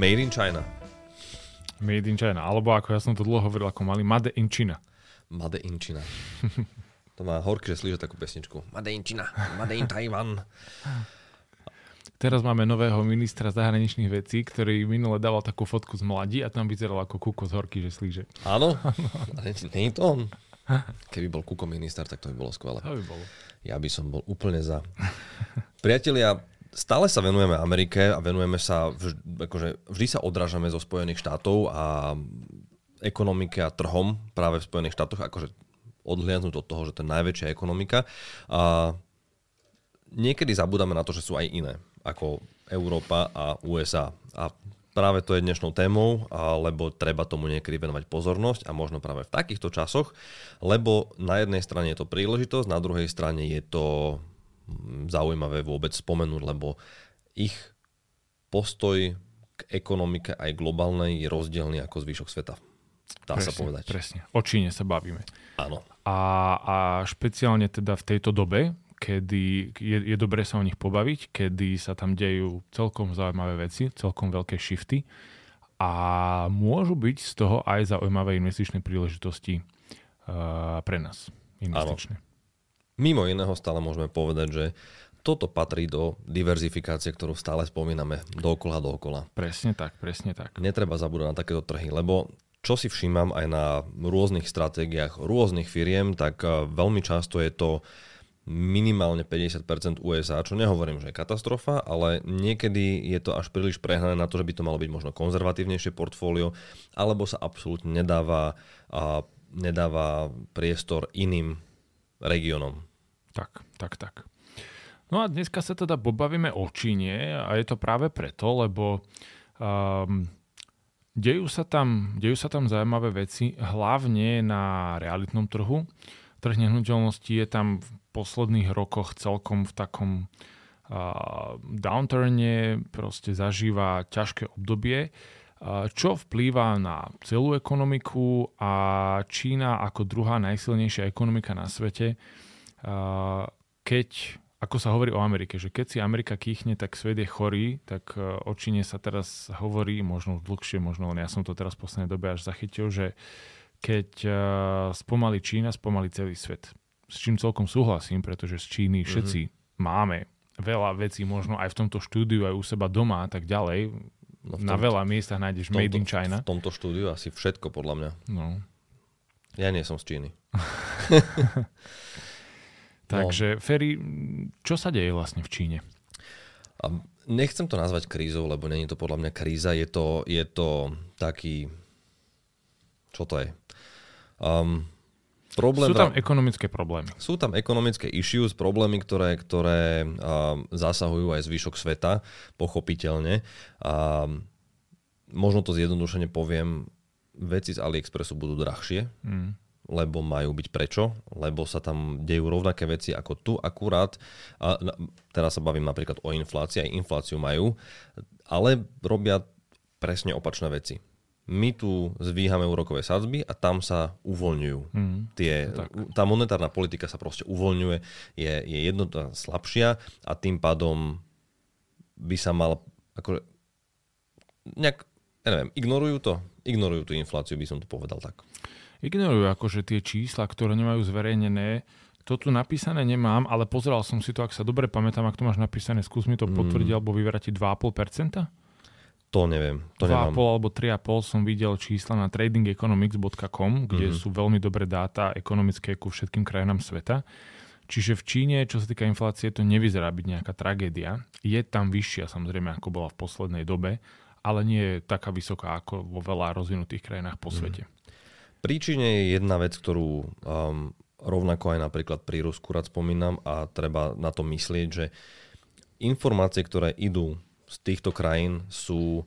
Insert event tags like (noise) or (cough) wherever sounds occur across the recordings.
Made in China. Made in China. Alebo ako ja som to dlho hovoril, ako mali Made in China. Made in China. (laughs) to má horky, že slíže takú pesničku. Made in China. Made in Taiwan. Teraz máme nového ministra zahraničných vecí, ktorý minule dával takú fotku z mladí a tam vyzeral ako kuko z horky, že slíže. Áno, (laughs) ale nie je to on. Keby bol kuko minister, tak to by bolo skvelé. To by bolo. Ja by som bol úplne za. Priatelia, stále sa venujeme Amerike a venujeme sa, vž, akože vždy sa odrážame zo Spojených štátov a ekonomike a trhom práve v Spojených štátoch, akože odhliadnúť od toho, že to je najväčšia ekonomika. A niekedy zabudáme na to, že sú aj iné ako Európa a USA. A práve to je dnešnou témou, lebo treba tomu niekedy venovať pozornosť a možno práve v takýchto časoch, lebo na jednej strane je to príležitosť, na druhej strane je to zaujímavé vôbec spomenúť, lebo ich postoj k ekonomike aj globálnej je rozdielný ako zvyšok sveta. Dá presne, sa povedať. Presne. O Číne sa bavíme. Áno. A, a špeciálne teda v tejto dobe, kedy je, je dobré sa o nich pobaviť, kedy sa tam dejú celkom zaujímavé veci, celkom veľké shifty a môžu byť z toho aj zaujímavé investičné príležitosti uh, pre nás. Investičné. Áno. Mimo iného stále môžeme povedať, že toto patrí do diverzifikácie, ktorú stále spomíname dookola dookola. Presne tak, presne tak. Netreba zabúdať na takéto trhy, lebo čo si všímam aj na rôznych stratégiách rôznych firiem, tak eh, veľmi často je to minimálne 50% USA, čo nehovorím, že je katastrofa, ale niekedy je to až príliš prehnané na to, že by to malo byť možno konzervatívnejšie portfólio, alebo sa absolútne nedáva, a, nedáva priestor iným regiónom. Tak, tak, tak. No a dneska sa teda pobavíme o Číne a je to práve preto, lebo um, dejú, sa tam, dejú sa tam zaujímavé veci, hlavne na realitnom trhu. Trh nehnuteľností je tam v posledných rokoch celkom v takom uh, downturne, proste zažíva ťažké obdobie, uh, čo vplýva na celú ekonomiku a Čína ako druhá najsilnejšia ekonomika na svete, uh, keď ako sa hovorí o Amerike, že keď si Amerika kýchne, tak svet je chorý, tak o Číne sa teraz hovorí, možno dlhšie, možno len ja som to teraz v poslednej dobe až zachytil, že keď spomalí Čína, spomalí celý svet s čím celkom súhlasím, pretože z Číny mhm. všetci mm-hmm. máme veľa vecí, možno aj v tomto štúdiu, aj u seba doma a tak ďalej. No tomto, na veľa miestach nájdeš tomto, Made in China. V tomto štúdiu asi všetko, podľa mňa. No. Ja nie som z Číny. (laughs) Takže, no. Ferry, čo sa deje vlastne v Číne? Nechcem to nazvať krízou, lebo není to podľa mňa kríza, je to, je to taký... Čo to je? Um, Problém, sú tam ekonomické problémy. Sú tam ekonomické issues, problémy, ktoré, ktoré uh, zasahujú aj zvyšok sveta, pochopiteľne. A možno to zjednodušene poviem, veci z AliExpressu budú drahšie, mm. Lebo majú byť prečo, lebo sa tam dejú rovnaké veci ako tu, akurát, a teraz sa bavím napríklad o inflácii, aj infláciu majú, ale robia presne opačné veci my tu zvíhame úrokové sadzby a tam sa uvoľňujú. Mm, tie, tá monetárna politika sa proste uvoľňuje, je, je jednota slabšia a tým pádom by sa mal ako nejak, ja neviem, ignorujú to? Ignorujú tú infláciu, by som to povedal tak. Ignorujú akože tie čísla, ktoré nemajú zverejnené. To tu napísané nemám, ale pozeral som si to, ak sa dobre pamätám, ak to máš napísané, skús mi to potvrdiť mm. alebo vyvratiť 2,5%? To neviem. To 2,5 alebo 3,5 som videl čísla na tradingeconomics.com, kde mm-hmm. sú veľmi dobré dáta ekonomické ku všetkým krajinám sveta. Čiže v Číne, čo sa týka inflácie, to nevyzerá byť nejaká tragédia. Je tam vyššia samozrejme, ako bola v poslednej dobe, ale nie je taká vysoká ako vo veľa rozvinutých krajinách po mhm. svete. Príčine je jedna vec, ktorú um, rovnako aj napríklad pri Rusku rád spomínam a treba na to myslieť, že informácie, ktoré idú z týchto krajín sú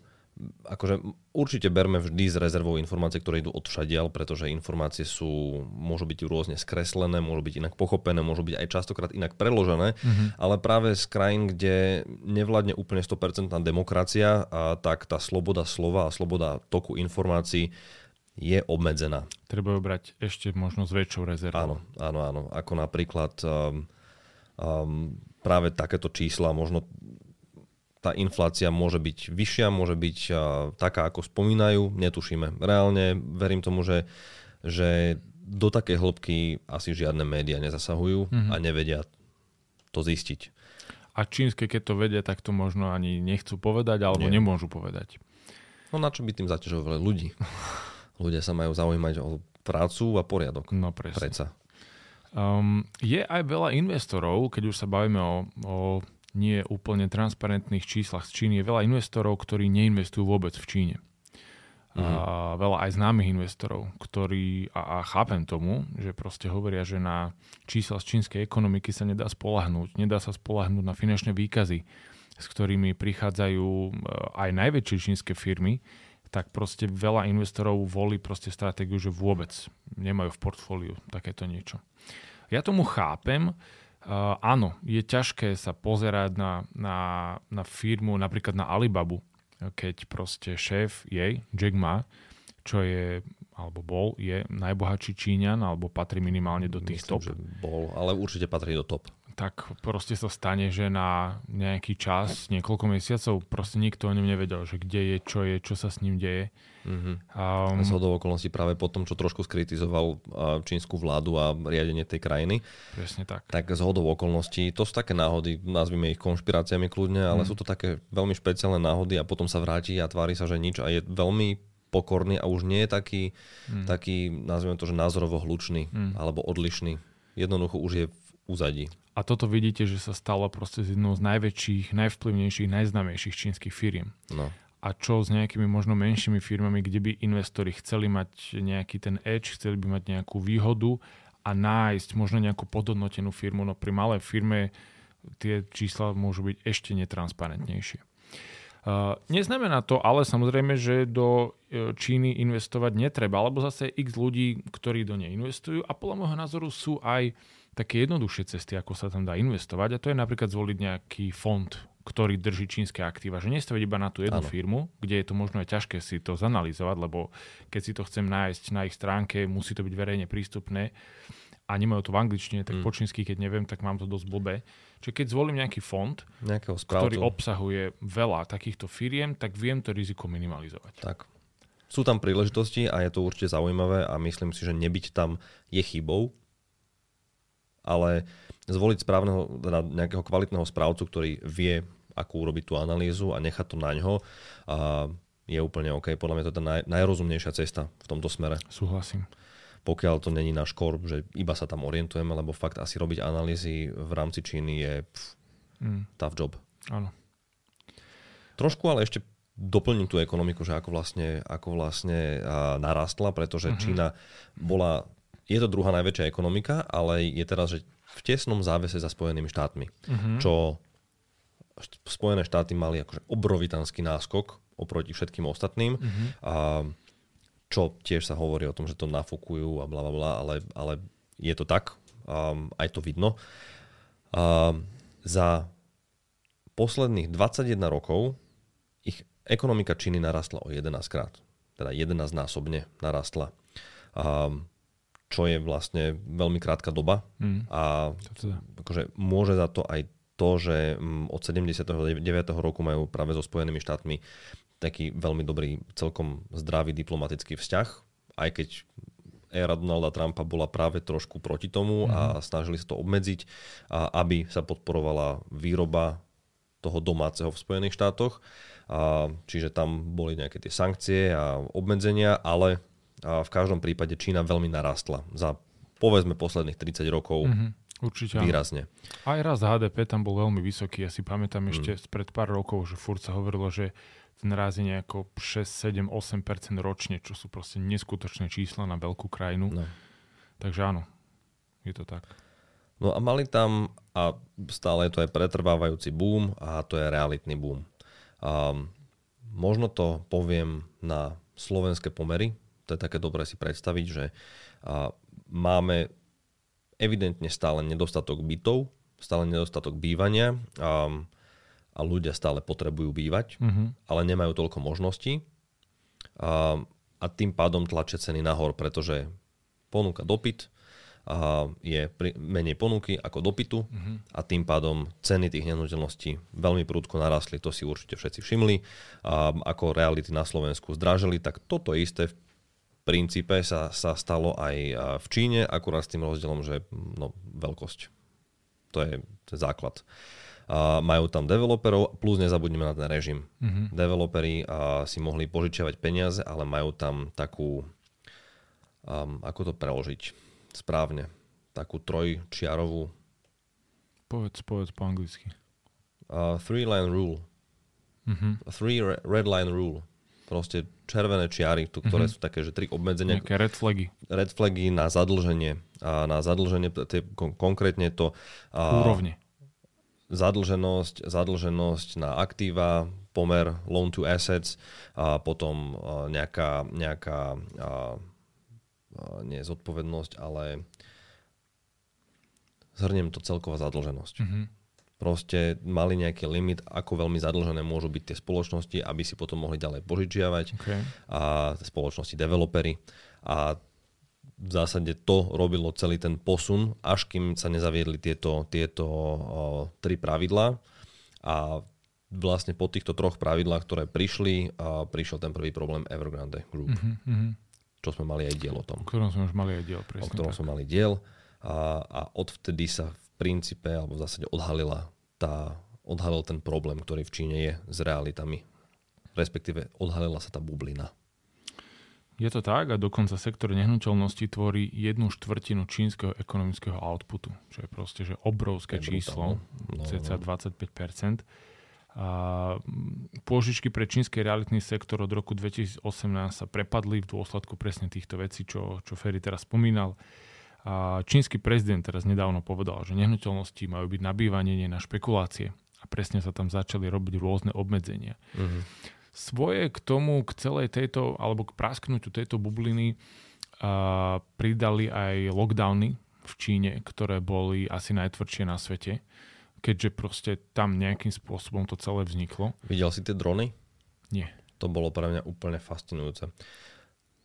akože určite berme vždy z rezervou informácie, ktoré idú odvšadiaľ, pretože informácie sú, môžu byť rôzne skreslené, môžu byť inak pochopené, môžu byť aj častokrát inak preložené, mm-hmm. ale práve z krajín, kde nevládne úplne 100% demokracia, a tak tá sloboda slova a sloboda toku informácií je obmedzená. Treba ju brať ešte možno s väčšou rezervou. Áno, áno, áno. Ako napríklad um, um, práve takéto čísla, možno tá inflácia môže byť vyššia, môže byť uh, taká, ako spomínajú, netušíme. Reálne verím tomu, že, že do takej hĺbky asi žiadne médiá nezasahujú mm-hmm. a nevedia to zistiť. A čínske, keď to vedia, tak to možno ani nechcú povedať, alebo Nie. nemôžu povedať. No na čo by tým zaťažovali ľudí? (laughs) Ľudia sa majú zaujímať o prácu a poriadok. No presne. Preca. Um, je aj veľa investorov, keď už sa bavíme o, o nie úplne transparentných číslach z Číny, je veľa investorov, ktorí neinvestujú vôbec v Číne. Mm-hmm. A veľa aj známych investorov, ktorí, a, a chápem tomu, že proste hovoria, že na čísla z čínskej ekonomiky sa nedá spolahnúť, nedá sa spolahnúť na finančné výkazy, s ktorými prichádzajú e, aj najväčšie čínske firmy, tak proste veľa investorov volí proste stratégiu, že vôbec nemajú v portfóliu takéto niečo. Ja tomu chápem, Uh, áno, je ťažké sa pozerať na, na, na firmu, napríklad na Alibabu, keď proste šéf jej, Jack Ma, čo je, alebo bol, je najbohatší Číňan, alebo patrí minimálne do tých Myslím, top. Bol, ale určite patrí do top tak proste sa stane, že na nejaký čas, niekoľko mesiacov, proste nikto o ňom nevedel, že kde je, čo je, čo sa s ním deje. Mm-hmm. Um, a okolností práve po tom, čo trošku skritizoval čínsku vládu a riadenie tej krajiny. Presne tak. Tak zhodou okolností, to sú také náhody, nazvime ich konšpiráciami kľudne, ale mm. sú to také veľmi špeciálne náhody a potom sa vráti a tvári sa, že nič a je veľmi pokorný a už nie je taký, mm. taký nazvime to, že názorovo hlučný mm. alebo odlišný. Jednoducho už je v úzadí. A toto vidíte, že sa stalo proste z jednou z najväčších, najvplyvnejších, najznamejších čínskych firiem. No. A čo s nejakými možno menšími firmami, kde by investori chceli mať nejaký ten edge, chceli by mať nejakú výhodu a nájsť možno nejakú podhodnotenú firmu. No pri malej firme tie čísla môžu byť ešte netransparentnejšie. Uh, neznamená to ale samozrejme, že do e, Číny investovať netreba, alebo zase x ľudí, ktorí do nej investujú a podľa môjho názoru sú aj také jednoduchšie cesty, ako sa tam dá investovať a to je napríklad zvoliť nejaký fond, ktorý drží čínske aktíva. Že nestaviť iba na tú jednu ano. firmu, kde je to možno aj ťažké si to zanalizovať, lebo keď si to chcem nájsť na ich stránke, musí to byť verejne prístupné a nemajú to v angličtine, tak mm. po čínsky, keď neviem, tak mám to dosť blbé. Čiže keď zvolím nejaký fond, ktorý obsahuje veľa takýchto firiem, tak viem to riziko minimalizovať. Tak. Sú tam príležitosti a je to určite zaujímavé a myslím si, že nebyť tam je chybou, ale zvoliť správneho, teda nejakého kvalitného správcu, ktorý vie, ako urobiť tú analýzu a nechať to na ňo, a je úplne OK. Podľa mňa to je tá naj, najrozumnejšia cesta v tomto smere. Súhlasím. Pokiaľ to není náš korp, že iba sa tam orientujeme, lebo fakt asi robiť analýzy v rámci Číny je pff, mm. tough job. Áno. Trošku ale ešte doplním tú ekonomiku, že ako vlastne, ako vlastne narastla, pretože mm-hmm. Čína bola je to druhá najväčšia ekonomika, ale je teraz že v tesnom závese za Spojenými štátmi, uh-huh. čo Spojené štáty mali akože obrovitánsky náskok oproti všetkým ostatným. Uh-huh. A čo tiež sa hovorí o tom, že to nafúkujú a bla bla bla, ale, ale je to tak, um, aj to vidno. Um, za posledných 21 rokov ich ekonomika Číny narastla o 11 krát. Teda 11 násobne narastla. Um, čo je vlastne veľmi krátka doba mm. a teda. akože môže za to aj to, že mm, od 79. roku majú práve so Spojenými štátmi taký veľmi dobrý, celkom zdravý diplomatický vzťah, aj keď éra Donalda Trumpa bola práve trošku proti tomu mm. a mhm. snažili sa to obmedziť, a aby sa podporovala výroba toho domáceho v Spojených štátoch. A, čiže tam boli nejaké tie sankcie a obmedzenia, ale v každom prípade Čína veľmi narastla za povedzme posledných 30 rokov. Mm-hmm. Určite výrazne. Aj raz HDP tam bol veľmi vysoký. Ja si pamätám mm. ešte pred pár rokov, že furt sa hovorilo, že ten raz je nejako 6, 7, 8 ročne, čo sú proste neskutočné čísla na veľkú krajinu. No. Takže áno, je to tak. No a mali tam, a stále je to aj pretrvávajúci boom, a to je realitný boom. Um, možno to poviem na slovenské pomery, to je také dobré si predstaviť, že máme evidentne stále nedostatok bytov, stále nedostatok bývania a, a ľudia stále potrebujú bývať, mm-hmm. ale nemajú toľko možností a, a tým pádom tlačia ceny nahor, pretože ponúka dopyt a je pri, menej ponuky ako dopytu uh-huh. a tým pádom ceny tých nehnuteľností veľmi prúdko narastli, to si určite všetci všimli. A ako reality na Slovensku zdražili, tak toto isté v princípe sa, sa stalo aj v Číne, akurát s tým rozdielom, že no, veľkosť. To je, to je základ. A majú tam developerov, plus nezabudneme na ten režim. Uh-huh. Developeri a, si mohli požičiavať peniaze, ale majú tam takú, um, ako to preložiť, správne. Takú trojčiarovú... Povedz, povedz po anglicky. Uh, three line rule. Uh-huh. Three re- red line rule. Proste červené čiary, tu, ktoré uh-huh. sú také, že tri obmedzenia. Nejaké red flagy. Red flagy na zadlženie. A na zadlženie, tie, kon- konkrétne to... Uh, Úrovne. Zadlženosť, zadlženosť na aktíva, pomer loan to assets a potom uh, nejaká, nejaká uh, nie zodpovednosť, ale zhrniem to celková zadlženosť. Mm-hmm. Proste mali nejaký limit, ako veľmi zadlžené môžu byť tie spoločnosti, aby si potom mohli ďalej požičiavať okay. a spoločnosti developery. A v zásade to robilo celý ten posun, až kým sa nezaviedli tieto, tieto o, tri pravidlá. A vlastne po týchto troch pravidlách, ktoré prišli, a prišiel ten prvý problém Evergrande Group. Mm-hmm čo sme mali aj diel o tom. O ktorom sme už mali aj diel, presne O ktorom tak. sme mali diel a, a odvtedy sa princípe, alebo v zásade odhalila tá, odhalil ten problém, ktorý v Číne je s realitami. Respektíve odhalila sa tá bublina. Je to tak a dokonca sektor nehnuteľnosti tvorí jednu štvrtinu čínskeho ekonomického outputu, čo je proste že obrovské číslo, no, cca 25%. A pôžičky pre čínsky realitný sektor od roku 2018 sa prepadli v dôsledku presne týchto vecí, čo, čo Ferry teraz spomínal. A čínsky prezident teraz nedávno povedal, že nehnuteľnosti majú byť nabývanie, nie na špekulácie. A presne sa tam začali robiť rôzne obmedzenia. Uh-huh. Svoje k tomu, k celej tejto, alebo k prasknutiu tejto bubliny a, pridali aj lockdowny v Číne, ktoré boli asi najtvrdšie na svete keďže proste tam nejakým spôsobom to celé vzniklo. Videl si tie drony? Nie. To bolo pre mňa úplne fascinujúce.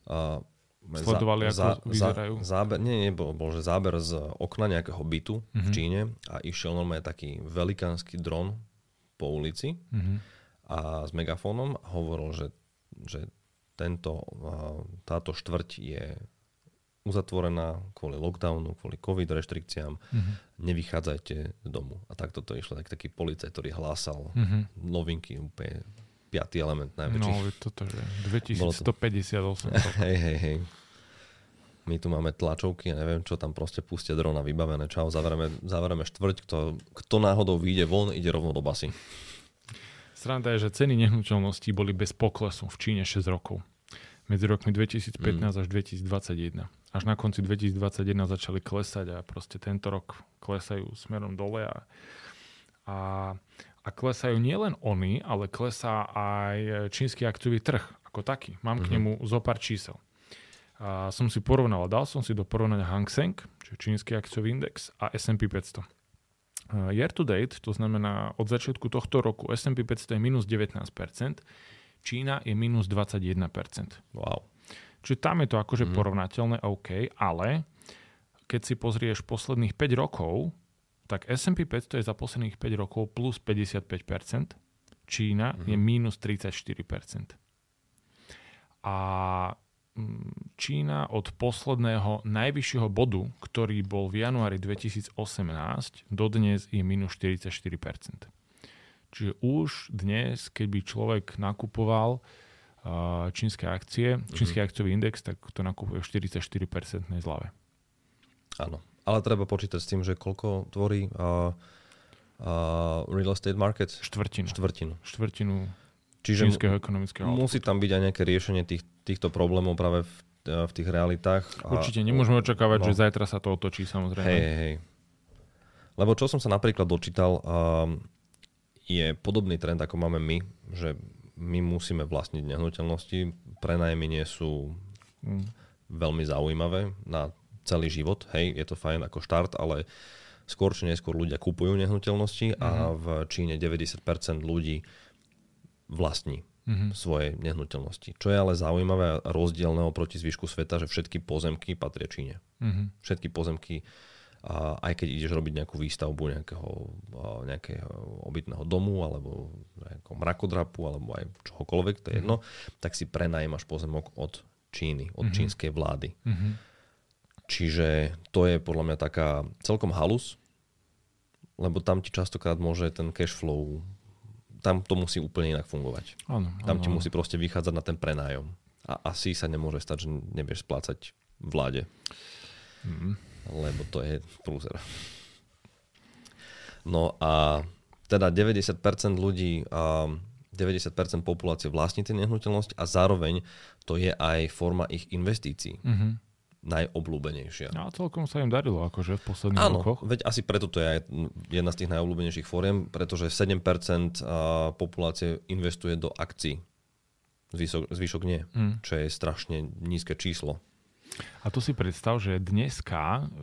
Uh, Sledovali, za, ako za, vyzerajú? Záber, nie, nie, bol, bol že záber z okna nejakého bytu mm-hmm. v mhm. Číne a išiel normálne taký velikánsky dron po ulici mm-hmm. a s megafónom a hovoril, že, že tento, táto štvrť je uzatvorená kvôli lockdownu, kvôli covid reštrikciám, mm-hmm. nevychádzajte z domu. A takto to išlo, tak taký policajt, ktorý hlásal mm-hmm. novinky, úplne piatý element najväčší. No, toto, že 2158. (laughs) hej, hej, hej. My tu máme tlačovky, a neviem čo, tam proste pustia drona vybavené. Čau, zaverieme, zaverieme štvrť, kto, kto náhodou vyjde von, ide rovno do basy. Sranda je, že ceny nehnuteľností boli bez poklesu v Číne 6 rokov. Medzi rokmi 2015 mm. až 2021 až na konci 2021 začali klesať a proste tento rok klesajú smerom dole a, a, a klesajú nielen oni, ale klesá aj čínsky akciový trh ako taký. Mám mm-hmm. k mhm. nemu zo pár čísel. A som si porovnal, dal som si do porovnania Hang Seng, čo je čínsky akciový index, a S&P 500. Uh, year to date, to znamená od začiatku tohto roku S&P 500 je minus 19%, Čína je minus 21%. Wow. Čiže tam je to akože mm. porovnateľné, OK, ale keď si pozrieš posledných 5 rokov, tak S&P 500 je za posledných 5 rokov plus 55%, Čína mm. je minus 34%. A mm, Čína od posledného najvyššieho bodu, ktorý bol v januári 2018, dodnes je minus 44%. Čiže už dnes, keď by človek nakupoval čínske akcie, čínsky mm-hmm. akciový index, tak to nakupuje v 44% zlave. Áno, ale treba počítať s tým, že koľko tvorí uh, uh, real estate market? Štvrtinu. Štvrtinu. Štvrtinu Čiže čínskeho ekonomického Musí tam byť aj nejaké riešenie tých, týchto problémov práve v, v tých realitách. A, Určite, nemôžeme očakávať, no, že zajtra sa to otočí samozrejme. Hej, hej. Lebo čo som sa napríklad dočítal, um, je podobný trend, ako máme my, že my musíme vlastniť nehnuteľnosti. Prenajmy nie sú mm. veľmi zaujímavé na celý život. Hej, je to fajn ako štart, ale skôr či neskôr ľudia kupujú nehnuteľnosti mm. a mhm. v Číne 90% ľudí vlastní mm-hmm. svojej nehnuteľnosti. Čo je ale zaujímavé a rozdielne oproti zvyšku sveta, že všetky pozemky patria Číne. Mm-hmm. Všetky pozemky, a aj keď ideš robiť nejakú výstavbu nejakého, nejakého obytného domu alebo nejakého mrakodrapu alebo aj čohokoľvek, to je mm-hmm. jedno, tak si prenajímaš pozemok od Číny, od mm-hmm. čínskej vlády. Mm-hmm. Čiže to je podľa mňa taká celkom halus, lebo tam ti častokrát môže ten cash flow, tam to musí úplne inak fungovať. Ano, tam ti musí proste vychádzať na ten prenájom. A asi sa nemôže stať, že nevieš splácať vláde. Mm. Lebo to je prúzer. No a teda 90% ľudí, 90% populácie vlastní tie nehnuteľnosť a zároveň to je aj forma ich investícií. Mm-hmm najobľúbenejšia. No a celkom sa im darilo akože v posledných Áno, rokoch. veď asi preto to je jedna z tých najobľúbenejších fóriem, pretože 7% populácie investuje do akcií. Zvyšok, zvyšok nie, mm. čo je strašne nízke číslo. A to si predstav, že dneska, e,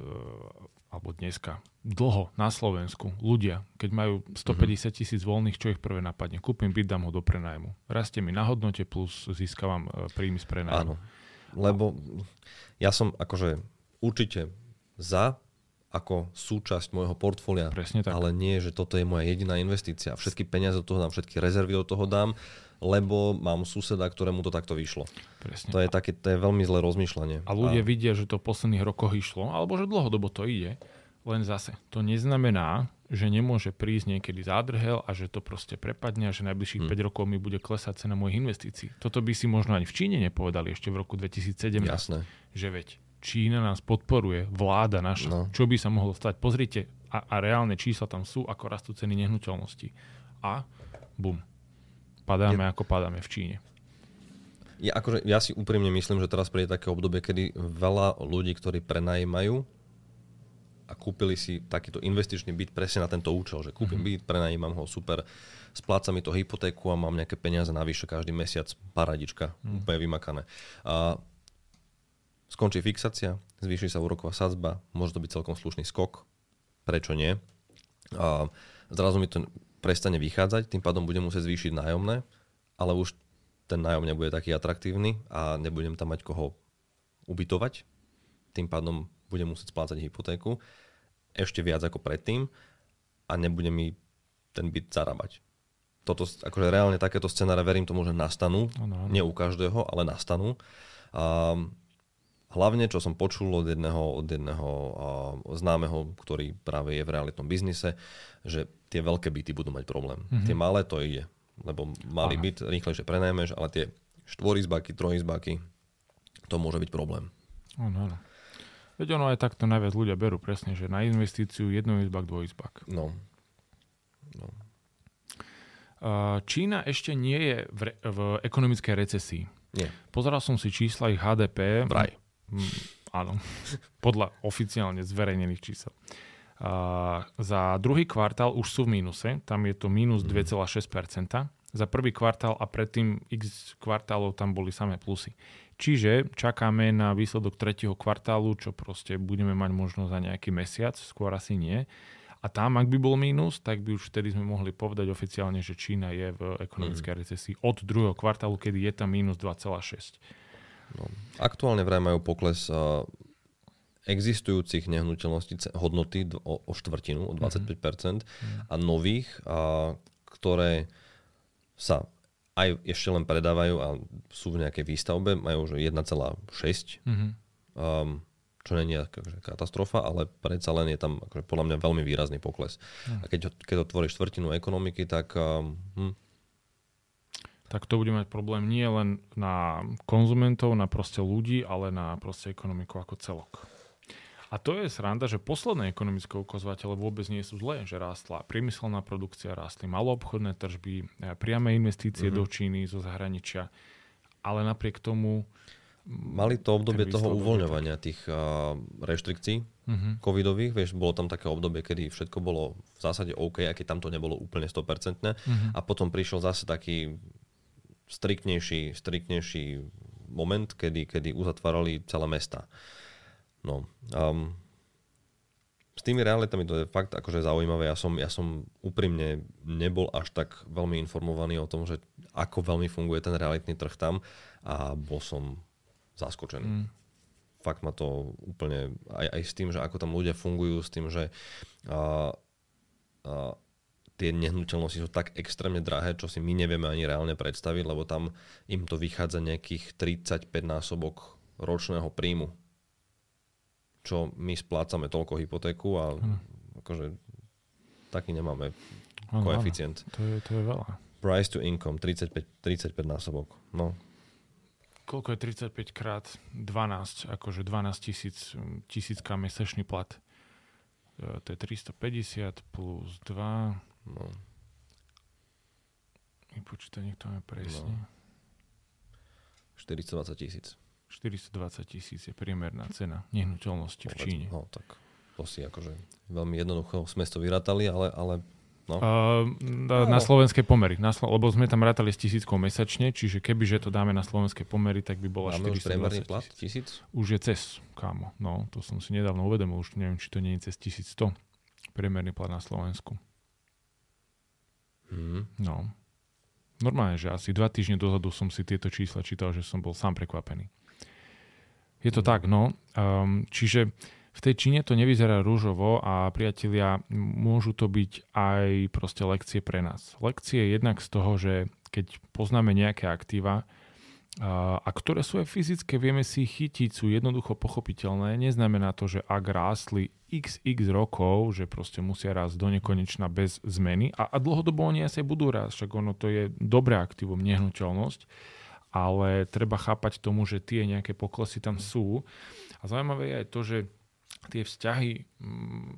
alebo dneska, dlho na Slovensku ľudia, keď majú 150 mhm. tisíc voľných, čo ich prvé napadne? Kúpim byt, dám ho do prenajmu. Rastie mi na hodnote plus získavam e, príjmy z prenajmu. Áno, lebo ja som akože určite za ako súčasť môjho portfólia, Presne tak. ale nie, že toto je moja jediná investícia. Všetky peniaze do toho dám, všetky rezervy do toho dám, lebo mám suseda, ktorému to takto vyšlo. Presne. To je, také, to je veľmi zlé rozmýšľanie. A ľudia a... vidia, že to v posledných rokoch išlo, alebo že dlhodobo to ide, len zase, to neznamená, že nemôže prísť niekedy zádrhel a že to proste prepadne a že najbližších hmm. 5 rokov mi bude klesať cena mojich investícií. Toto by si možno ani v Číne nepovedali ešte v roku 2017. Jasné. Že veď Čína nás podporuje, vláda naša. No. Čo by sa mohlo stať? Pozrite, a, a reálne čísla tam sú, ako rastú ceny nehnuteľnosti. A bum. Padáme, ja, ako padáme v Číne. Ja, akože, ja si úprimne myslím, že teraz príde také obdobie, kedy veľa ľudí, ktorí prenajímajú a kúpili si takýto investičný byt presne na tento účel, že kúpim mm-hmm. byt, prenajímam ho, super, spláca mi to hypotéku a mám nejaké peniaze navyše každý mesiac, paradička, mm. úplne vymakané. A Skončí fixácia, zvýši sa úroková sadzba, môže to byť celkom slušný skok, prečo nie. A zrazu mi to prestane vychádzať, tým pádom budem musieť zvýšiť nájomné, ale už ten nájom nebude taký atraktívny a nebudem tam mať koho ubytovať, tým pádom budem musieť splácať hypotéku ešte viac ako predtým a nebude mi ten byt zarábať. Toto, akože reálne takéto scenáre, verím tomu, že nastanú, ano, ano. nie u každého, ale nastanú. A Hlavne, čo som počul od jedného, od jedného uh, známeho, ktorý práve je v realitnom biznise, že tie veľké byty budú mať problém. Mm-hmm. Tie malé to ide, lebo malý Aha. byt rýchlejšie prenajmeš, ale tie štvorizbaky, trojizbaky, to môže byť problém. Ano, ano. Veď ono aj takto najviac ľudia berú presne, že na investíciu jednoizbak, dvojizbak. No. no. Čína ešte nie je v, re, v ekonomickej recesii. Nie. Pozeral som si čísla ich HDP. Vraj. Mm, áno, (laughs) podľa oficiálne zverejnených čísel. A za druhý kvartál už sú v mínuse, tam je to mínus 2,6%. Mhm. Za prvý kvartál a predtým x kvartálov tam boli samé plusy. Čiže čakáme na výsledok tretieho kvartálu, čo proste budeme mať možno za nejaký mesiac, skôr asi nie. A tam, ak by bol mínus, tak by už vtedy sme mohli povedať oficiálne, že Čína je v ekonomickej mm. recesii od druhého kvartálu, kedy je tam mínus 2,6. No. Aktuálne vraj majú pokles uh, existujúcich nehnuteľností hodnoty o, o štvrtinu, o 25%, mm-hmm. a nových, uh, ktoré sa aj ešte len predávajú a sú v nejakej výstavbe, majú už 1,6, mm-hmm. um, čo není akože katastrofa, ale predsa len je tam akože podľa mňa veľmi výrazný pokles. Mm. A keď, keď otvoríš štvrtinu ekonomiky, tak um, hm, tak to bude mať problém nie len na konzumentov, na proste ľudí, ale na proste ekonomiku ako celok. A to je sranda, že posledné ekonomické ukazovatele vôbec nie sú zlé, že rástla priemyselná produkcia, rástli maloobchodné tržby, e, priame investície mm-hmm. do Číny, zo zahraničia, ale napriek tomu... Mali to obdobie toho uvoľňovania tých uh, reštrikcií mm-hmm. covidových, vieš, bolo tam také obdobie, kedy všetko bolo v zásade OK, aj keď tam to nebolo úplne 100%. Mm-hmm. A potom prišiel zase taký striktnejší, striktnejší moment, kedy, kedy uzatvárali celé mesta. No, um, s tými realitami to je fakt akože zaujímavé. Ja som, ja som úprimne nebol až tak veľmi informovaný o tom, že ako veľmi funguje ten realitný trh tam a bol som zaskočený. Mm. Fakt ma to úplne, aj, aj s tým, že ako tam ľudia fungujú, s tým, že uh, uh, tie nehnuteľnosti sú tak extrémne drahé, čo si my nevieme ani reálne predstaviť, lebo tam im to vychádza nejakých 35 násobok ročného príjmu čo my splácame toľko hypotéku a hmm. akože taký nemáme ano, koeficient. Ano. To, je, to je veľa. Price to income 35, 35 násobok. No. Koľko je 35 krát 12, akože 12 tisíc, tisícka mesačný plat. E, to je 350 plus 2. No. Vypočíta niekto máme presne. No. 420 tisíc. 420 tisíc je priemerná cena nehnuteľnosti v Číne. No tak to si akože veľmi jednoducho sme to vyrátali, ale, ale No. Uh, na, na slovenskej pomery, na, lebo sme tam rátali s tisíckou mesačne, čiže keby že to dáme na slovenské pomery, tak by bola Máme 420 už plat tisíc? Už je cez, kámo. No, to som si nedávno uvedomil, už neviem, či to nie je cez 1100 priemerný plat na Slovensku. Hmm. No. Normálne, že asi dva týždne dozadu som si tieto čísla čítal, že som bol sám prekvapený. Je to tak, no. Um, čiže v tej Číne to nevyzerá rúžovo a priatelia, môžu to byť aj proste lekcie pre nás. Lekcie jednak z toho, že keď poznáme nejaké aktíva, a, ktoré sú aj fyzické, vieme si chytiť, sú jednoducho pochopiteľné. Neznamená to, že ak rástli xx rokov, že proste musia rásť do nekonečna bez zmeny a, a dlhodobo oni asi budú rásť, však ono to je dobré aktívum, nehnuteľnosť ale treba chápať tomu, že tie nejaké poklesy tam sú. A zaujímavé je aj to, že tie vzťahy mm,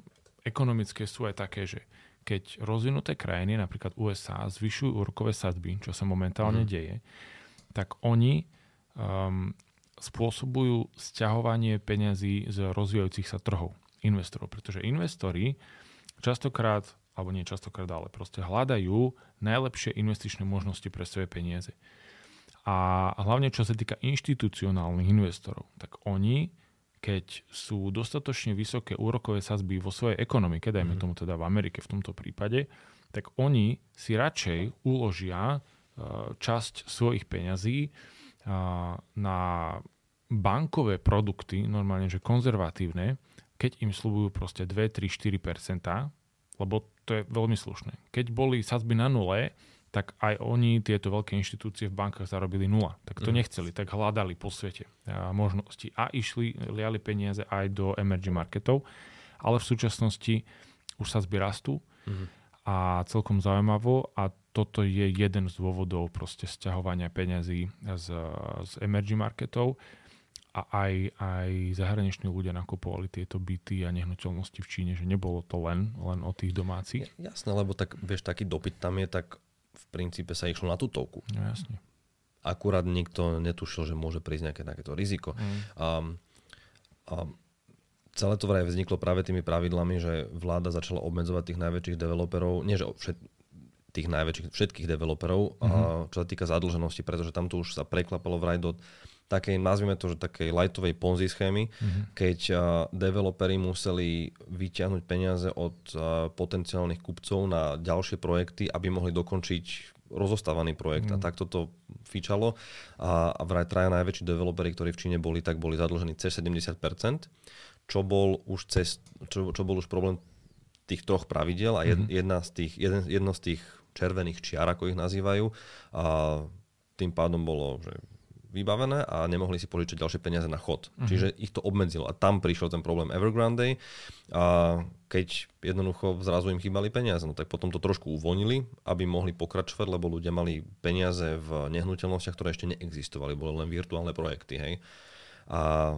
ekonomické sú aj také, že keď rozvinuté krajiny, napríklad USA, zvyšujú úrokové sadby, čo sa momentálne mm. deje, tak oni um, spôsobujú sťahovanie peňazí z rozvíjajúcich sa trhov investorov, pretože investori častokrát, alebo nie častokrát, ale proste hľadajú najlepšie investičné možnosti pre svoje peniaze. A hlavne čo sa týka inštitucionálnych investorov, tak oni, keď sú dostatočne vysoké úrokové sazby vo svojej ekonomike, dajme mm. tomu teda v Amerike v tomto prípade, tak oni si radšej uložia e, časť svojich peňazí e, na bankové produkty, normálne že konzervatívne, keď im slúbujú proste 2, 3, 4% lebo to je veľmi slušné. Keď boli sazby na nule, tak aj oni, tieto veľké inštitúcie v bankách zarobili nula. Tak to mm. nechceli, tak hľadali po svete možnosti a išli, liali peniaze aj do emerging marketov, ale v súčasnosti už sa rastú mm. a celkom zaujímavo a toto je jeden z dôvodov proste sťahovania peňazí z, z emerging marketov a aj, aj zahraniční ľudia nakupovali tieto byty a nehnuteľnosti v Číne, že nebolo to len, len o tých domácich. Jasné, lebo tak, vieš, taký dopyt tam je, tak v princípe sa išlo na tutovku. No, jasne. Akurát nikto netušil, že môže prísť nejaké takéto riziko. Mm. A, a celé to vraj vzniklo práve tými pravidlami, že vláda začala obmedzovať tých najväčších developerov, nie že všet, tých najväčších, všetkých developerov, mm-hmm. a, mhm. čo sa týka zadlženosti, pretože tam to už sa preklapalo vraj do takej, nazvime to, že takej lightovej ponzi schémy, mm-hmm. keď uh, developeri museli vyťahnuť peniaze od uh, potenciálnych kupcov na ďalšie projekty, aby mohli dokončiť rozostávaný projekt. Mm. A takto to fičalo. A, a vraj traja najväčší developeri, ktorí v Číne boli, tak boli zadlžení cez 70%, čo bol už, cez, čo, čo bol už problém tých troch pravidel a jed, mm. jedna z tých, jeden, jedno z tých červených čiar, ako ich nazývajú, a tým pádom bolo, že vybavené a nemohli si požičať ďalšie peniaze na chod. Uh-huh. Čiže ich to obmedzilo. A tam prišiel ten problém Evergrande. A keď jednoducho zrazu im chýbali peniaze, no tak potom to trošku uvoľnili, aby mohli pokračovať, lebo ľudia mali peniaze v nehnuteľnostiach, ktoré ešte neexistovali, boli len virtuálne projekty. Hej. A,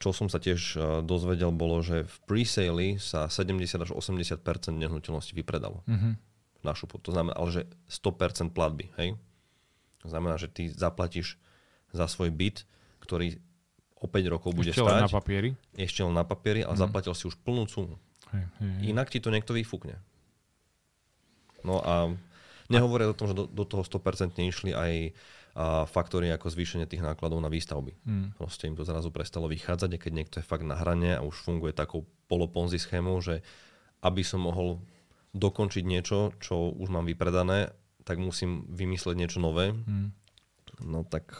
čo som sa tiež dozvedel, bolo, že v presale sa 70 až 80 nehnuteľnosti vypredalo. Uh-huh. Našu, to znamená, ale že 100% platby. Hej? To znamená, že ty zaplatíš za svoj byt, ktorý o 5 rokov bude Ešte stať. len na papieri? Ešte len na papieri, ale mm. zaplatil si už plnú sumu. Hej, hej, hej. Inak ti to niekto vyfúkne. No a Nehovoria o tom, že do, do toho 100% išli aj a faktory ako zvýšenie tých nákladov na výstavby. Hmm. Proste im to zrazu prestalo vychádzať a keď niekto je fakt na hrane a už funguje takou poloponzi schémou, že aby som mohol dokončiť niečo, čo už mám vypredané, tak musím vymysleť niečo nové. Hmm. No tak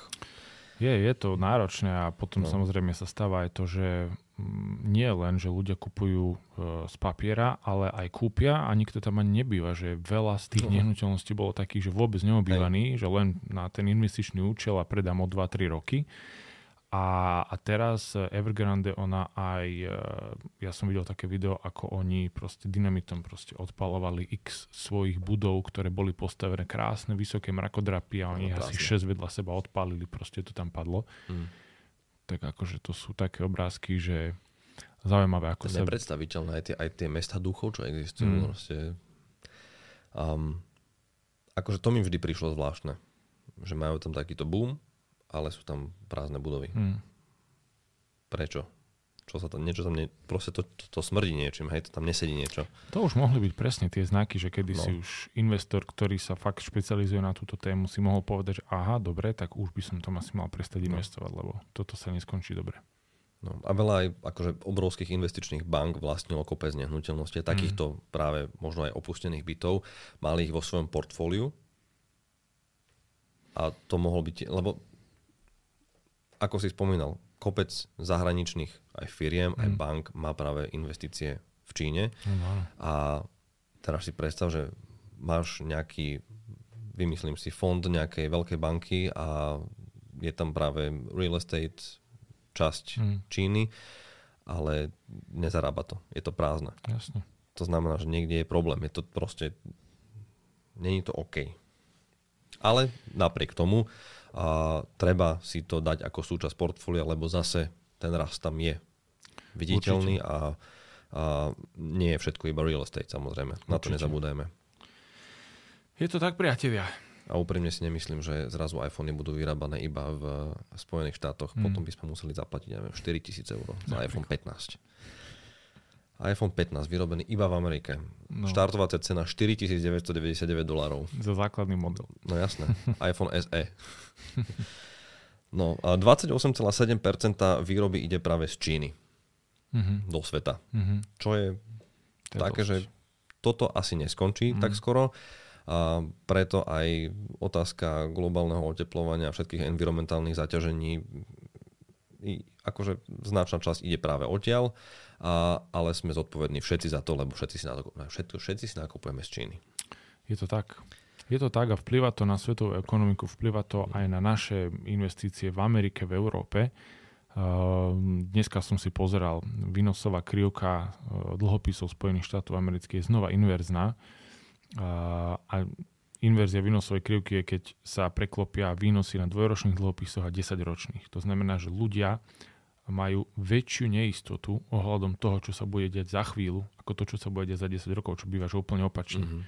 je, je to náročné a potom no. samozrejme sa stáva aj to, že mm, nie len, že ľudia kupujú e, z papiera, ale aj kúpia a nikto tam ani nebýva, že veľa z tých uh-huh. nehnuteľností bolo takých, že vôbec neobývaný, že len na ten investičný účel a predám o 2-3 roky. A, a teraz Evergrande, ona aj, e, ja som videl také video, ako oni proste dynamitom proste odpalovali x svojich budov, ktoré boli postavené krásne, vysoké mrakodrapy a oni no, asi 6 vedľa seba odpálili, proste to tam padlo. Mm. Tak akože to sú také obrázky, že zaujímavé, ako to sa... Nepredstaviteľné, aj tie, aj tie mesta duchov, čo existujú, mm. proste... Um, akože to mi vždy prišlo zvláštne, že majú tam takýto boom, ale sú tam prázdne budovy. Hmm. Prečo? Čo sa tam, niečo tam, ne, proste to, to, to smrdí niečím, hej, to tam nesedí niečo. To už mohli byť presne tie znaky, že kedy no. si už investor, ktorý sa fakt špecializuje na túto tému, si mohol povedať, že aha, dobre, tak už by som tam asi mal prestať no. investovať, lebo toto sa neskončí dobre. No, a veľa aj akože obrovských investičných bank vlastnilo kopec nehnuteľnosti, takýchto mm. práve možno aj opustených bytov, mali ich vo svojom portfóliu a to mohol byť, lebo ako si spomínal, kopec zahraničných aj firiem, mm. aj bank má práve investície v Číne. Mm. A teraz si predstav, že máš nejaký, vymyslím si, fond nejakej veľkej banky a je tam práve real estate časť mm. Číny, ale nezarába to. Je to prázdne. Jasne. To znamená, že niekde je problém. Je to proste... Není to OK. Ale napriek tomu a treba si to dať ako súčasť portfólia, lebo zase ten rast tam je viditeľný a, a nie je všetko iba real estate samozrejme. Určite. Na to nezabúdajme. Je to tak, priatelia. A úprimne si nemyslím, že zrazu iPhony budú vyrábané iba v Spojených štátoch. Hmm. Potom by sme museli zaplatiť, neviem, 4 tisíc eur za iPhone 15 iPhone 15 vyrobený iba v Amerike. No. Štartovacia cena 4999 dolárov. Za základný model. No jasné. (laughs) iPhone SE. No a 28,7% výroby ide práve z Číny mm-hmm. do sveta. Mm-hmm. Čo je, je také, dosť. že toto asi neskončí mm-hmm. tak skoro. A preto aj otázka globálneho oteplovania a všetkých environmentálnych zaťažení akože značná časť ide práve odtiaľ a, ale sme zodpovední všetci za to, lebo všetci si, nakupujeme, všetci, si nakupujeme z Číny. Je to tak. Je to tak a vplyva to na svetovú ekonomiku, vplyva to aj na naše investície v Amerike, v Európe. Uh, dneska som si pozeral, výnosová krivka uh, dlhopisov Spojených štátov amerických je znova inverzná. A inverzia výnosovej krivky je, keď sa preklopia výnosy na dvojročných dlhopisoch a 10 ročných. To znamená, že ľudia majú väčšiu neistotu ohľadom toho, čo sa bude diať za chvíľu, ako to, čo sa bude diať za 10 rokov, čo býva že úplne opačne. Mm-hmm.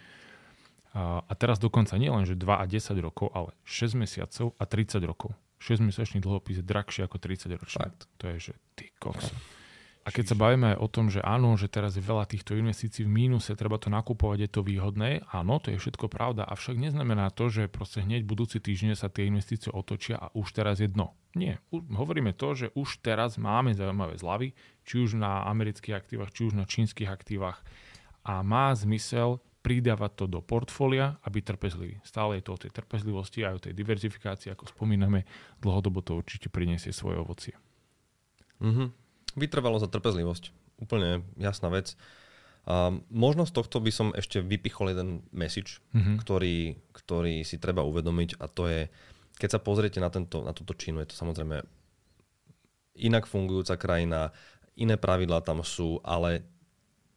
A, a teraz dokonca nie len, že 2 a 10 rokov, ale 6 mesiacov a 30 rokov. 6-mesačný dlhopis je drahšie ako 30 ročný. To je, že ty kokso. A keď sa bavíme o tom, že áno, že teraz je veľa týchto investícií v mínuse, treba to nakupovať, je to výhodné, áno, to je všetko pravda, avšak neznamená to, že proste hneď budúci týždeň sa tie investície otočia a už teraz je dno. Nie, hovoríme to, že už teraz máme zaujímavé zľavy, či už na amerických aktívach, či už na čínskych aktívach a má zmysel pridávať to do portfólia a byť trpezlivý. Stále je to o tej trpezlivosti a o tej diverzifikácii, ako spomíname, dlhodobo to určite priniesie svoje ovocie. Mm-hmm. Vytrvalo za trpezlivosť. Úplne jasná vec. A možno z tohto by som ešte vypichol jeden message, mm-hmm. ktorý, ktorý si treba uvedomiť a to je, keď sa pozriete na, tento, na túto Čínu, je to samozrejme inak fungujúca krajina, iné pravidlá tam sú, ale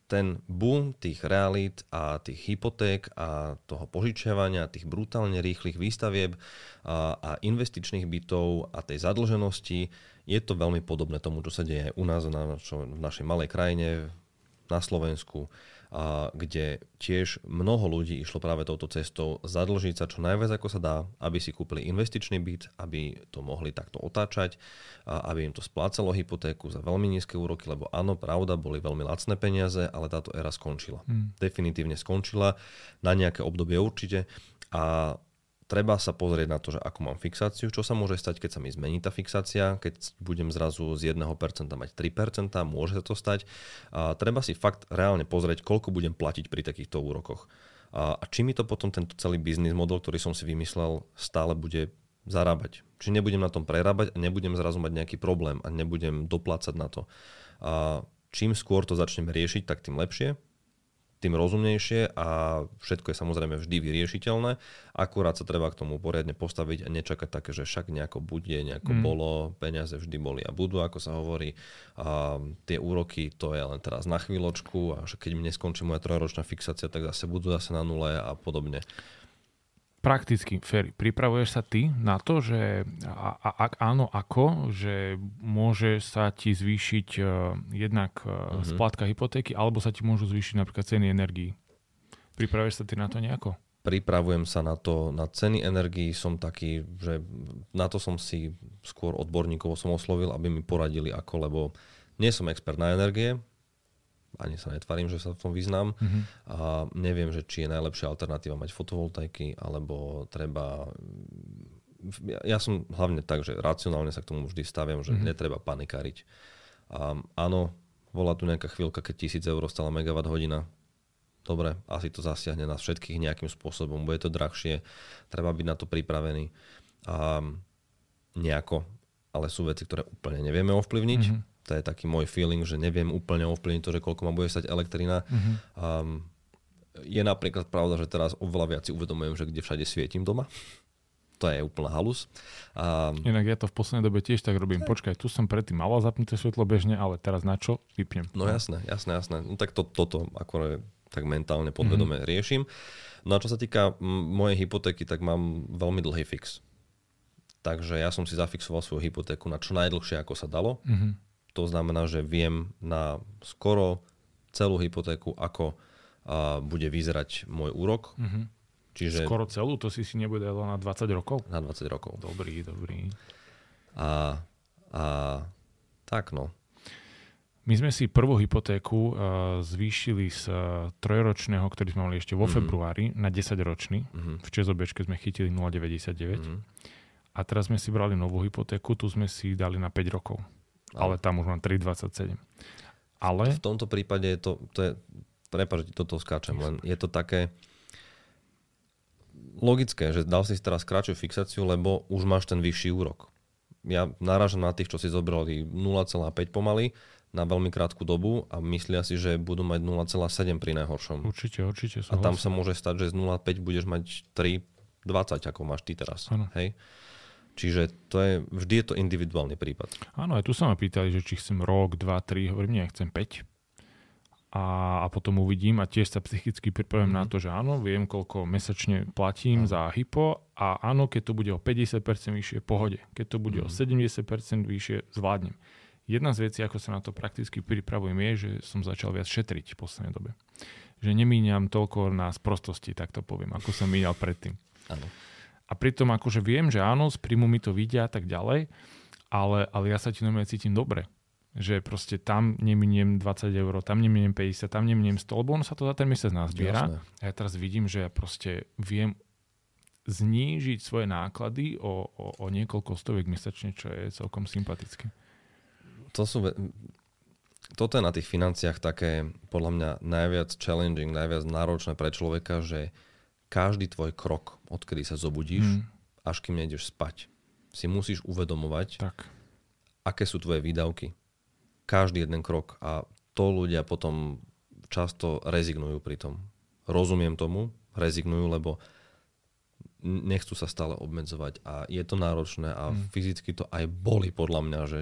ten boom tých realít a tých hypoték a toho požičiavania, tých brutálne rýchlych výstavieb a, a investičných bytov a tej zadlženosti je to veľmi podobné tomu, čo sa deje u nás na, čo, v našej malej krajine, na Slovensku, a kde tiež mnoho ľudí išlo práve touto cestou zadlžiť sa čo najviac ako sa dá, aby si kúpili investičný byt, aby to mohli takto otáčať, a aby im to splácalo hypotéku za veľmi nízke úroky, lebo áno, pravda, boli veľmi lacné peniaze, ale táto éra skončila. Hmm. Definitívne skončila, na nejaké obdobie určite, A treba sa pozrieť na to, že ako mám fixáciu, čo sa môže stať, keď sa mi zmení tá fixácia, keď budem zrazu z 1% mať 3%, môže sa to stať. A treba si fakt reálne pozrieť, koľko budem platiť pri takýchto úrokoch. A, a či mi to potom tento celý biznis model, ktorý som si vymyslel, stále bude zarábať. Či nebudem na tom prerábať a nebudem zrazu mať nejaký problém a nebudem doplácať na to. A čím skôr to začneme riešiť, tak tým lepšie tým rozumnejšie a všetko je samozrejme vždy vyriešiteľné. Akurát sa treba k tomu poriadne postaviť a nečakať také, že však nejako bude, nejako mm. bolo, peniaze vždy boli a budú, ako sa hovorí. A tie úroky to je len teraz na chvíľočku a keď mi neskončí moja trojročná fixácia, tak zase budú zase na nule a podobne prakticky, Ferry, pripravuješ sa ty na to, že ak áno, ako, že môže sa ti zvýšiť uh, jednak uh, uh-huh. splátka hypotéky, alebo sa ti môžu zvýšiť napríklad ceny energií. Pripravuješ sa ty na to nejako? Pripravujem sa na to, na ceny energií som taký, že na to som si skôr odborníkov som oslovil, aby mi poradili ako, lebo nie som expert na energie, ani sa netvarím, že sa v tom vyznám mm-hmm. a neviem, že či je najlepšia alternatíva mať fotovoltaiky, alebo treba... Ja, ja som hlavne tak, že racionálne sa k tomu vždy staviam, že mm-hmm. netreba panikáriť. A, áno, bola tu nejaká chvíľka, keď 1000 eur stala megawatt hodina. Dobre, asi to zasiahne nás všetkých nejakým spôsobom, bude to drahšie, treba byť na to pripravený. A nejako, ale sú veci, ktoré úplne nevieme ovplyvniť. Mm-hmm to je taký môj feeling, že neviem úplne ovplyvniť to, že koľko ma bude stať elektrina. Mm-hmm. Um, je napríklad pravda, že teraz oveľa viac si uvedomujem, že kde všade svietim doma. To je úplná halus. Um, Inak ja to v poslednej dobe tiež tak robím. Počkaj, tu som predtým mala zapnuté svetlo bežne, ale teraz na čo? Vypnem. No jasné, jasné, jasné. No tak to, toto ako tak mentálne podvedome mm-hmm. riešim. No a čo sa týka mojej hypotéky, tak mám veľmi dlhý fix. Takže ja som si zafixoval svoju hypotéku na čo najdlhšie, ako sa dalo. Mm-hmm to znamená, že viem na skoro celú hypotéku, ako a, bude vyzerať môj úrok. Mm-hmm. Čiže... Skoro celú? To si si nebude na 20 rokov? Na 20 rokov. Dobrý, dobrý. A, a tak no. My sme si prvú hypotéku uh, zvýšili z uh, trojročného, ktorý sme mali ešte vo mm-hmm. februári, na 10 ročný. Mm-hmm. V Čezobežke sme chytili 0,99. Mm-hmm. A teraz sme si brali novú hypotéku, tu sme si dali na 5 rokov ale tam už mám 3,27. Ale... V tomto prípade je to, to je, prepáč, toto skáčem, len je to také logické, že dal si teraz kratšiu fixáciu, lebo už máš ten vyšší úrok. Ja narážam na tých, čo si zobrali 0,5 pomaly na veľmi krátku dobu a myslia si, že budú mať 0,7 pri najhoršom. Určite, určite. A tam sa môže stať, že z 0,5 budeš mať 3,20, ako máš ty teraz. Ano. Hej? Čiže to je, vždy je to individuálny prípad. Áno, aj tu sa ma pýtali, že či chcem rok, dva, tri, hovorím, nie, chcem 5. A, a potom uvidím a tiež sa psychicky pripravím mm-hmm. na to, že áno, viem, koľko mesačne platím mm-hmm. za hypo a áno, keď to bude o 50% vyššie, pohode. Keď to bude mm-hmm. o 70% vyššie, zvládnem. Jedna z vecí, ako sa na to prakticky pripravujem, je, že som začal viac šetriť v poslednej dobe. Že nemíňam toľko na sprostosti, tak to poviem, ako som míňal predtým. Áno. A pritom akože viem, že áno, z príjmu mi to vidia a tak ďalej, ale, ale ja sa ti normálne cítim dobre. Že proste tam neminiem 20 eur, tam neminiem 50, tam neminiem 100, lebo ono sa to za ten mesiac nazbiera. Jasné. A ja teraz vidím, že ja proste viem znížiť svoje náklady o, o, o niekoľko stoviek mesačne, čo je celkom sympatické. To sú, toto je na tých financiách také podľa mňa najviac challenging, najviac náročné pre človeka, že každý tvoj krok, odkedy sa zobudíš, mm. až kým nejdeš spať, si musíš uvedomovať, tak. aké sú tvoje výdavky. Každý jeden krok. A to ľudia potom často rezignujú pri tom. Rozumiem tomu, rezignujú, lebo nechcú sa stále obmedzovať a je to náročné a mm. fyzicky to aj boli podľa mňa, že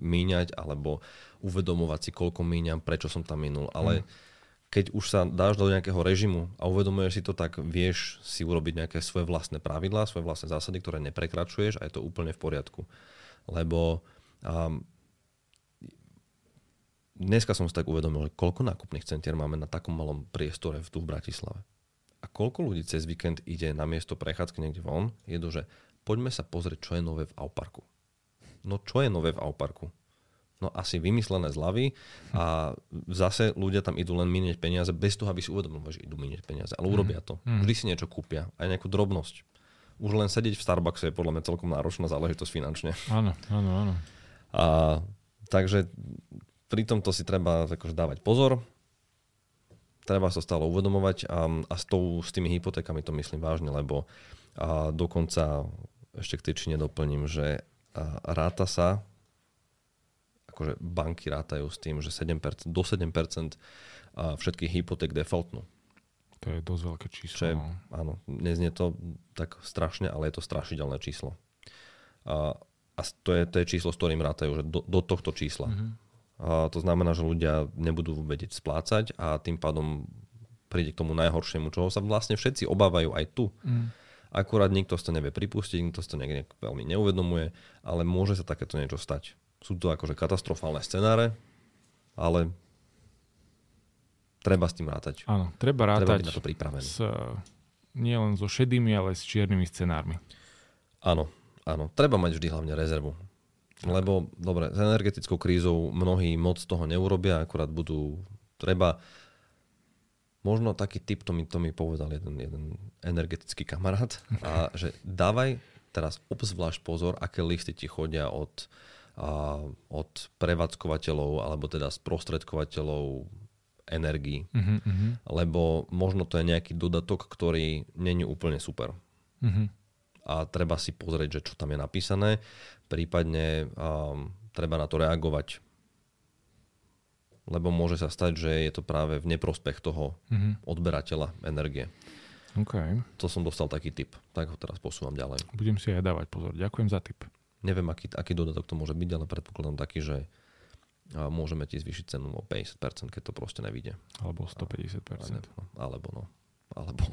míňať alebo uvedomovať si, koľko míňam, prečo som tam minul. Ale mm keď už sa dáš do nejakého režimu a uvedomuješ si to, tak vieš si urobiť nejaké svoje vlastné pravidlá, svoje vlastné zásady, ktoré neprekračuješ a je to úplne v poriadku. Lebo um, dneska som si tak uvedomil, koľko nákupných centier máme na takom malom priestore tu v Bratislave. A koľko ľudí cez víkend ide na miesto prechádzky niekde von, je to, že poďme sa pozrieť, čo je nové v Auparku. No čo je nové v Auparku? No asi vymyslené zľavy a zase ľudia tam idú len minieť peniaze bez toho, aby si uvedomili, že idú minieť peniaze. Ale urobia to. Mm. Vždy si niečo kúpia. Aj nejakú drobnosť. Už len sedieť v Starbuckse je podľa mňa celkom náročná záležitosť finančne. Áno, áno, áno. A, takže pri tomto si treba akože dávať pozor. Treba sa stále uvedomovať a, a s, tou, s tými hypotékami to myslím vážne, lebo a dokonca ešte k tej čine doplním, že ráta sa akože banky rátajú s tým, že 7%, do 7% všetkých hypoték defaultnú. To je dosť veľké číslo. Čo je, no. áno, neznie to tak strašne, ale je to strašidelné číslo. A, a to, je, to je číslo, s ktorým rátajú, že do, do tohto čísla. Mhm. A to znamená, že ľudia nebudú vedieť splácať a tým pádom príde k tomu najhoršiemu, čoho sa vlastne všetci obávajú aj tu. Mm. Akurát nikto si to nevie pripustiť, nikto si to niekde veľmi neuvedomuje, ale môže sa takéto niečo stať. Sú to akože katastrofálne scenáre, ale treba s tým rátať. Áno, treba Treba rátať byť na to pripravený. s, nie len so šedými, ale s čiernymi scenármi. Áno, áno. Treba mať vždy hlavne rezervu. Lebo, dobre, s energetickou krízou mnohí moc toho neurobia, akurát budú, treba, možno taký typ, to mi, to mi povedal jeden, jeden energetický kamarát, a že dávaj teraz obzvlášť pozor, aké listy ti chodia od, od prevádzkovateľov alebo teda sprostredkovateľov energií. Uh-huh, uh-huh, Lebo možno to je nejaký dodatok, ktorý není úplne super. uh-huh. A treba si pozrieť, že čo tam je napísané, prípadne um, treba na to reagovať. Lebo môže sa stať, že je to práve v neprospech toho uh-huh. odberateľa energie. OK. To som dostal taký tip, tak ho teraz posúvam ďalej. Budem si aj dávať pozor. Ďakujem za tip. Neviem, aký, aký dodatok to môže byť, ale predpokladám taký, že môžeme ti zvýšiť cenu o 50%, keď to proste nevíde. Alebo 150%. Alebo no. Alebo.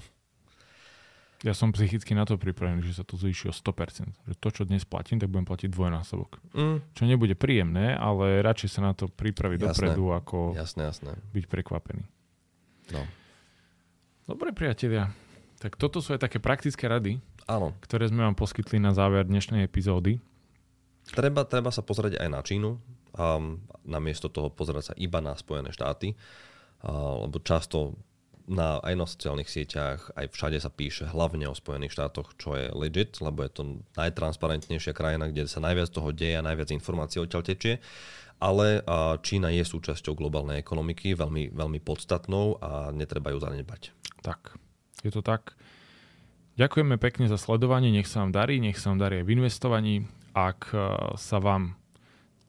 Ja som psychicky na to pripravený, že sa to zvýši o 100%. Že to, čo dnes platím, tak budem platiť dvojnásobok. Mm, Čo nebude príjemné, ale radšej sa na to pripraviť Jasné. dopredu, ako jasné, jasné. byť prekvapený. No. Dobre, priatelia. Tak toto sú aj také praktické rady, Áno, ktoré sme vám poskytli na záver dnešnej epizódy. Treba, treba sa pozrieť aj na Čínu, a namiesto toho pozerať sa iba na Spojené štáty, a, lebo často na, aj na sociálnych sieťach, aj všade sa píše hlavne o Spojených štátoch, čo je legit, lebo je to najtransparentnejšia krajina, kde sa najviac toho deje a najviac informácií odtiaľ tečie. Ale a, Čína je súčasťou globálnej ekonomiky, veľmi, veľmi podstatnou a netreba ju zanedbať. Tak, je to tak. Ďakujeme pekne za sledovanie, nech sa vám darí, nech sa vám darí aj v investovaní. Ak eh, sa vám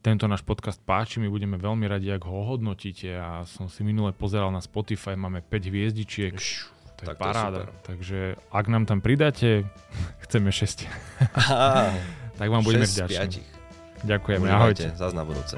tento náš podcast páči, my budeme veľmi radi, ak ho hodnotíte a som si minule pozeral na Spotify, máme 5 hviezdičiek, to je tak to je paráda. super. Takže ak nám tam pridáte, (laughs) chceme 6, Aha, (laughs) tak vám budeme 6 z vďační. 5. Ďakujeme, Užívajte, ahojte. Zas na budúce.